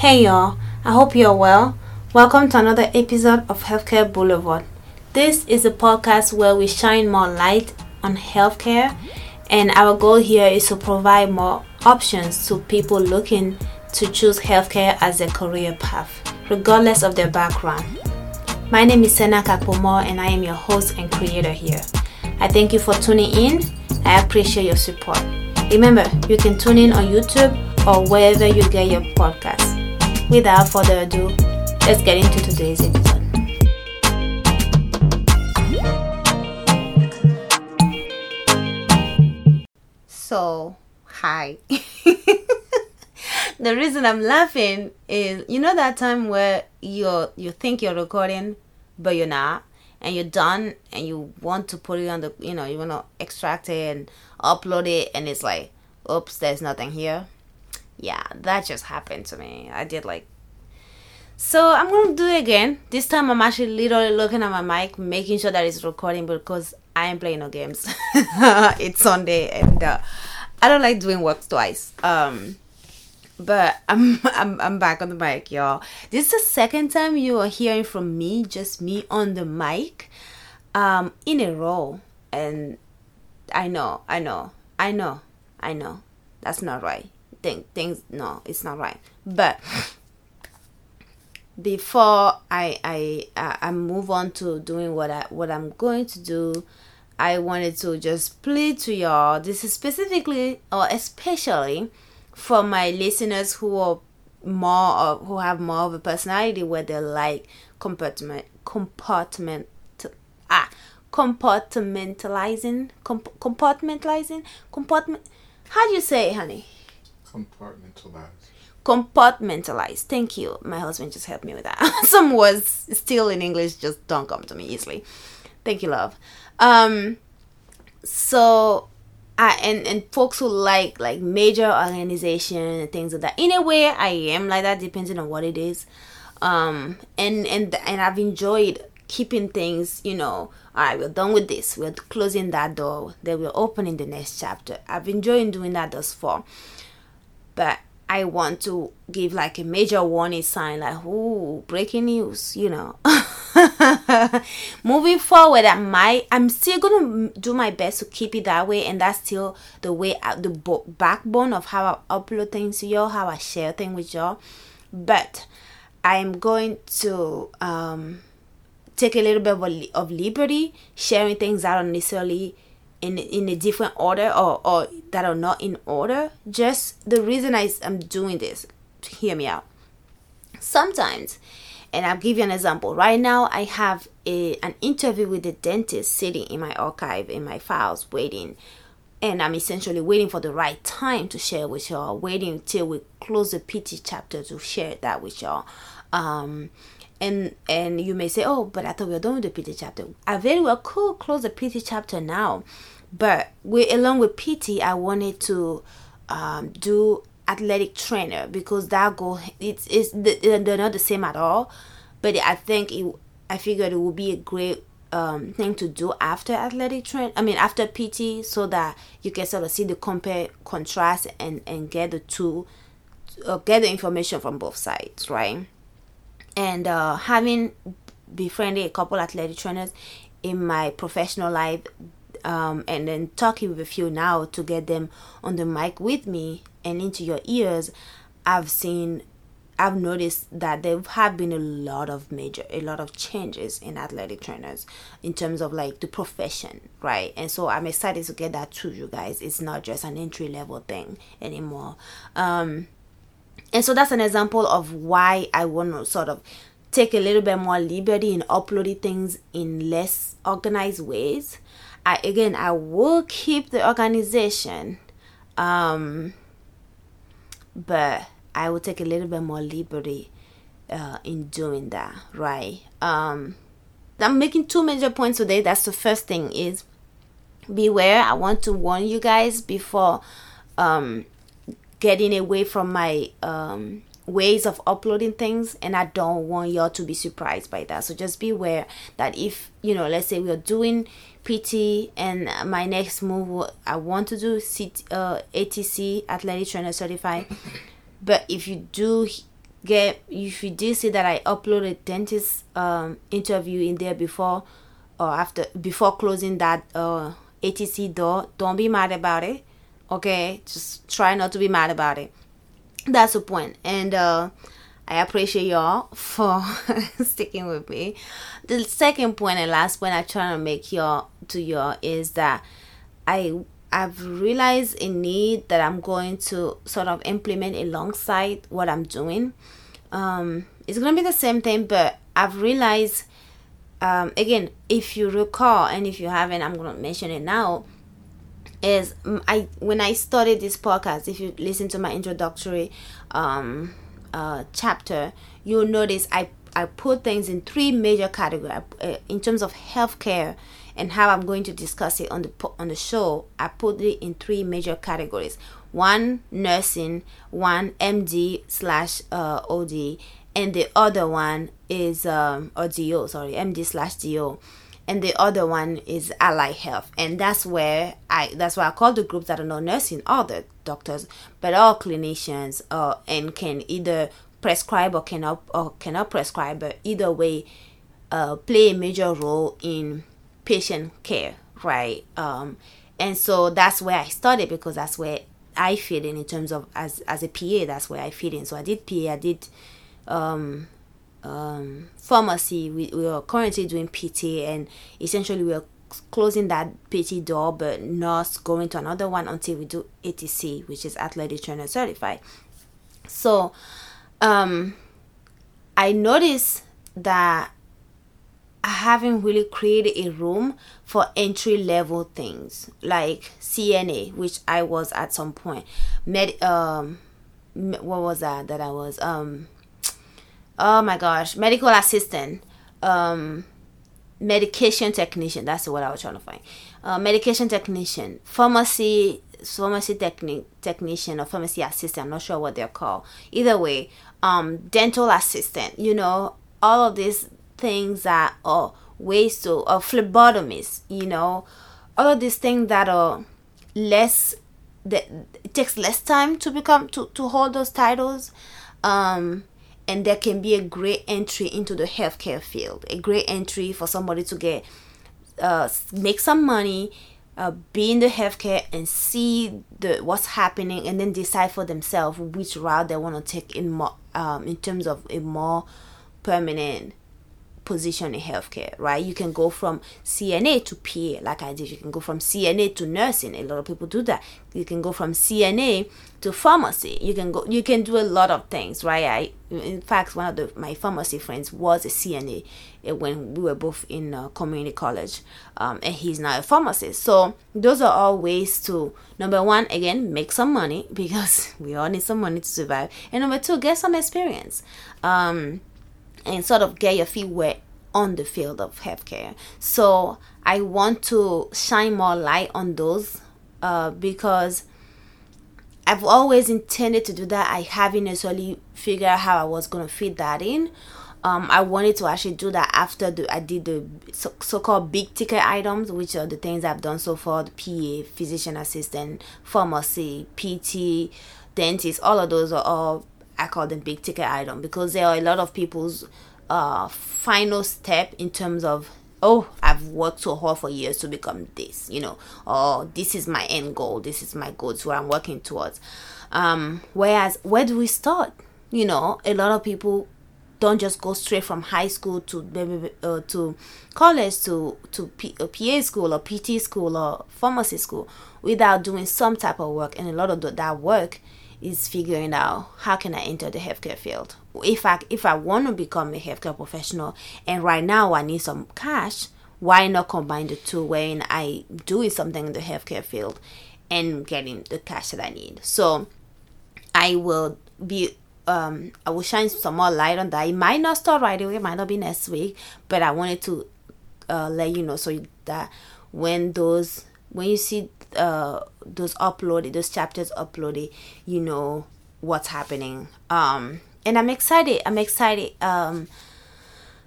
Hey y'all, I hope you're well. Welcome to another episode of Healthcare Boulevard. This is a podcast where we shine more light on healthcare, and our goal here is to provide more options to people looking to choose healthcare as a career path, regardless of their background. My name is Sena Kakpomo, and I am your host and creator here. I thank you for tuning in. I appreciate your support. Remember, you can tune in on YouTube or wherever you get your podcasts. Without further ado, let's get into today's episode. So, hi. the reason I'm laughing is you know that time where you you think you're recording but you're not and you're done and you want to put it on the you know you want to extract it and upload it and it's like oops there's nothing here yeah that just happened to me. I did like so i'm gonna do it again. This time i'm actually literally looking at my mic making sure that it's recording because i am playing no games. It's sunday and uh, i don't like doing work twice. Um but I'm, I'm I'm back on the mic, y'all. This is the second time you are hearing from me, just me on the mic, um, in a row, and I know, I know, I know, I know, that's not right. Think things, no, it's not right. But before I I I move on to doing what I what I'm going to do, I wanted to just plead to y'all. This is specifically or especially for my listeners who are more of, who have more of a personality where they like compartment compartment ah compartmentalizing comp- compartmentalizing compartment how do you say it honey Compartmentalize. compartmentalize. Thank you. My husband just helped me with that. Some words still in english just don't come to me easily. Thank you love. Um so I, and and folks who like like major organization and things like that in a way i am like that depending on what it is. Um and and and i've enjoyed keeping things you know all right we're done with this. We're closing that door. Then we're opening the next chapter. I've enjoyed doing that thus far but I want to give like a major warning sign, like, ooh, breaking news, you know. Moving forward, I might, I'm still gonna do my best to keep it that way, and that's still the way, the backbone of how I upload things to y'all, how I share things with y'all. But I'm going to um, take a little bit of, of liberty sharing things that don't necessarily in in a different order or or that are not in order. Just the reason I, i'm doing this hear me out. Sometimes and i'll give you an example. Right now i have a an interview with the dentist sitting in my archive in my files waiting. And i'm essentially waiting for the right time to share with y'all waiting till we close the pt chapter to share that with y'all. Um and and you may say oh but i thought we were done with the pt chapter. I very well could close the pt chapter now but we along with pt i wanted to um, do athletic trainer because that goal it's, it's they're not the same at all but i think it i figured it would be a great um, thing to do after athletic train i mean after pt so that you can sort of see the compare contrast and and get the two uh, get the information from both sides right and uh, having befriended a couple athletic trainers in my professional life um, and then talking with a few now to get them on the mic with me and into your ears i've seen i've noticed that there have been a lot of major a lot of changes in athletic trainers in terms of like the profession right? And so i'm excited to get that to you guys. It's not just an entry level thing anymore. Um and so that's an example of why I want to sort of take a little bit more liberty in uploading things in less organized ways. I again I will keep the organization um but I will take a little bit more liberty uh, in doing that, right? Um I'm making two major points today. That's the first thing is beware. I want to warn you guys before um getting away from my um, ways of uploading things and i don't want y'all to be surprised by that so just be aware that if you know let's say we're doing pt and my next move i want to do CT, uh, atc athletic trainer certified but if you do get if you do see that I uploaded dentist um, interview in there before or after before closing that uh, ATC door, don't be mad about it. Okay, just try not to be mad about it. That's the point, and uh, I appreciate y'all for sticking with me. The second point and last point I try to make y'all to y'all is that I I've realized a need that I'm going to sort of implement alongside what I'm doing. Um, it's gonna be the same thing, but I've realized um, again, if you recall, and if you haven't, I'm gonna mention it now. Is I when I started this podcast, if you listen to my introductory um, uh, chapter, you'll notice I I put things in three major categories uh, in terms of healthcare and how I'm going to discuss it on the on the show. I put it in three major categories: one nursing, one MD slash uh, OD, and the other one is um, or DO, sorry, MD slash DO, and the other one is allied health, and that's where I that's why I call the groups that are not nursing all the doctors, but all clinicians, uh, and can either prescribe or cannot or cannot prescribe, but either way, uh, play a major role in patient care, right? Um, and so that's where I started because that's where I fit in in terms of as as a PA. That's where I fit in. So I did PA. I did um, um, pharmacy. We we are currently doing PT, and essentially we are closing that PT door, but not going to another one until we do ATC, which is Athletic Trainer Certified. So, um, I noticed that I haven't really created a room for entry level things like CNA, which I was at some point. Med um, what was that that I was um, oh my gosh, medical assistant, um, medication technician. That's what I was trying to find. Uh, medication technician, pharmacy, pharmacy technic technician or pharmacy assistant. I'm not sure what they're called. Either way, um, dental assistant. You know, all of these things that are ways to or phlebotomies you know all of these things that are less that it takes less time to become to, to hold those titles um and there can be a great entry into the healthcare field a great entry for somebody to get uh make some money uh, be in the healthcare and see the what's happening and then decide for themselves which route they want to take in more um, in terms of a more permanent position in healthcare, right? You can go from CNA to PA, like I did. You can go from CNA to nursing. A lot of people do that. You can go from CNA to pharmacy. You can go. You can do a lot of things, right? I, in fact, one of the, my pharmacy friends was a CNA eh, when we were both in uh, community college, um, and he's now a pharmacist. So those are all ways to number one, again, make some money because we all need some money to survive, and number two, get some experience. Um, and sort of get your feet wet on the field of healthcare. So I want to shine more light on those uh, because I've always intended to do that. I haven't necessarily figured out how I was going to fit that in. Um, I wanted to actually do that after the, I did the so, called big ticket items, which are the things I've done so far the PA, physician assistant, pharmacy, PT, dentist, all of those are all I call them big ticket item because there are a lot of people's uh, final step in terms of oh I've worked so hard for years to become this, you know, or this is my end goal, this is my goals where I'm working towards. Um, whereas where do we start? You know, a lot of people don't just go straight from high school to uh, to college to to P, uh, PA school or PT school or pharmacy school without doing some type of work, and a lot of that work is figuring out how can I enter the healthcare field. If I if I want to become a healthcare professional and right now I need some cash, why not combine the two when I doing something in the healthcare field and getting the cash that I need. So I will be um I will shine some more light on that. It might not start right away, it might not be next week, but I wanted to uh, let you know so that when those when you see uh, those uploaded, those chapters uploaded, you know what's happening. Um, and I'm excited. I'm excited. Um,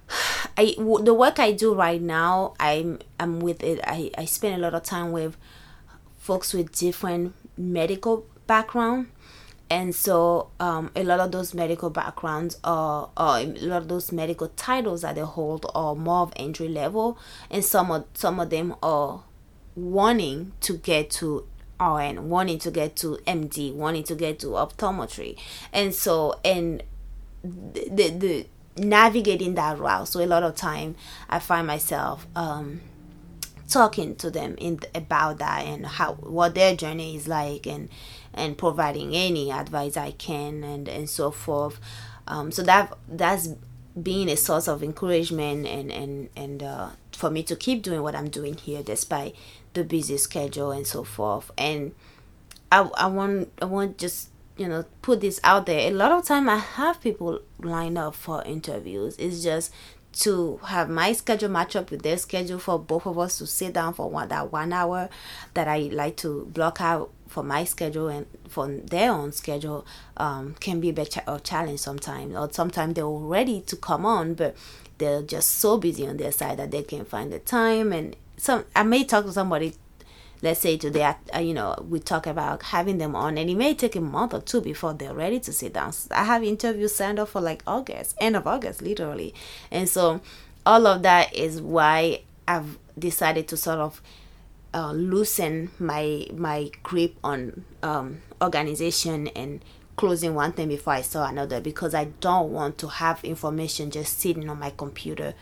I w- the work I do right now, I'm I'm with it. I I spend a lot of time with folks with different medical background, and so um, a lot of those medical backgrounds or, or a lot of those medical titles that they hold are more of entry level and some of some of them are wanting to get to RN, wanting to get to MD, wanting to get to optometry, and so and the the, navigating that route. So a lot of time I find myself um, talking to them in about that and how what their journey is like and and providing any advice I can and and so forth. Um, so that that's being a source of encouragement and and and uh, for me to keep doing what I'm doing here despite the busy schedule and so forth. And I I want I want just you know put this out there. A lot of time I have people line up for interviews. It's just to have my schedule match up with their schedule for both of us to sit down for one that one hour that I like to block out for my schedule and for their own schedule um, can be a bit a challenge sometimes or sometimes they're ready to come on but they're just so busy on their side that they can't find the time and some I may talk to somebody let's say today uh, you know we talk about having them on and it may take a month or two before they're ready to sit down. I have interviews signed up for like august end of august literally. And so all of that is why i've decided to sort of uh, loosen my my grip on um, organization and closing one thing before I saw another because I don't want to have information just sitting on my computer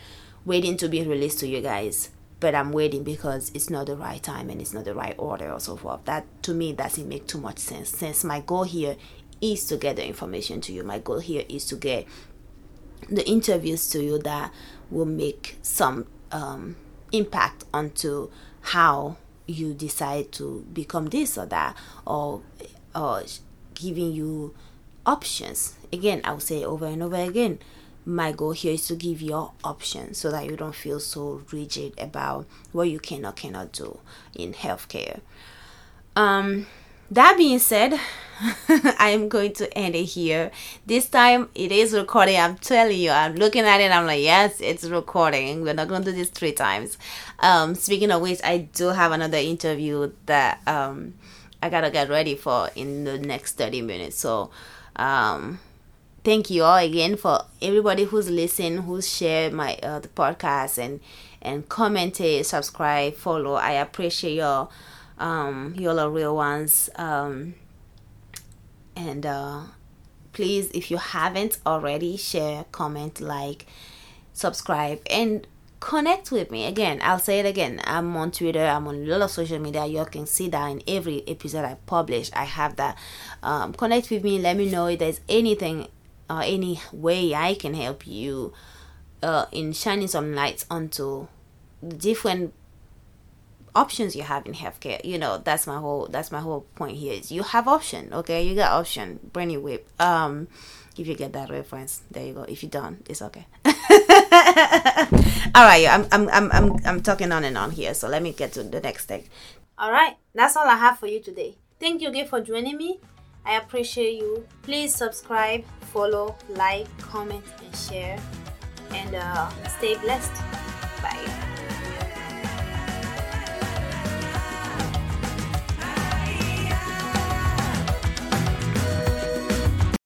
waiting to be released to you guys but I'm waiting because it's not the right time and it's not the right order or so forth. That to me doesn't make too much sense since my goal here is to get the information to you. My goal here is to get the interviews to you that will make some um, impact onto how you decide to become this or that or or giving you options again i'll say over and over again my goal here is to give you options so that you don't feel so rigid about what you can or cannot do in healthcare. Um, that being said, I am going to end it here. This time it is recording. I'm telling you, I'm looking at it. I'm like, yes, it's recording. We're not going to do this three times. Um, speaking of which, I do have another interview that um, I gotta get ready for in the next 30 minutes. So, um, thank you all again for everybody who's listened, who's shared my uh, the podcast and and commented, subscribe, follow. I appreciate y'all. Um, y'all are real ones. Um, and uh, please, if you haven't already, share, comment, like, subscribe, and connect with me again i'll say it again i'm on twitter i'm on a lot of social media you can see that in every episode i publish i have that um, connect with me let me know if there's anything uh, any way I can help you uh, in shining some lights onto different options you have in healthcare. You know, that's my whole that's my whole point here is you have option, okay? You got option. Brainy whip. Um if you get that reference, there you go. If you don't, it's okay. all right, I'm, I'm I'm I'm I'm talking on and on here, so let me get to the next thing. All right, that's all I have for you today. Thank you again for joining me. I appreciate you. Please subscribe, follow, like, comment, and share. And uh, stay blessed. Bye.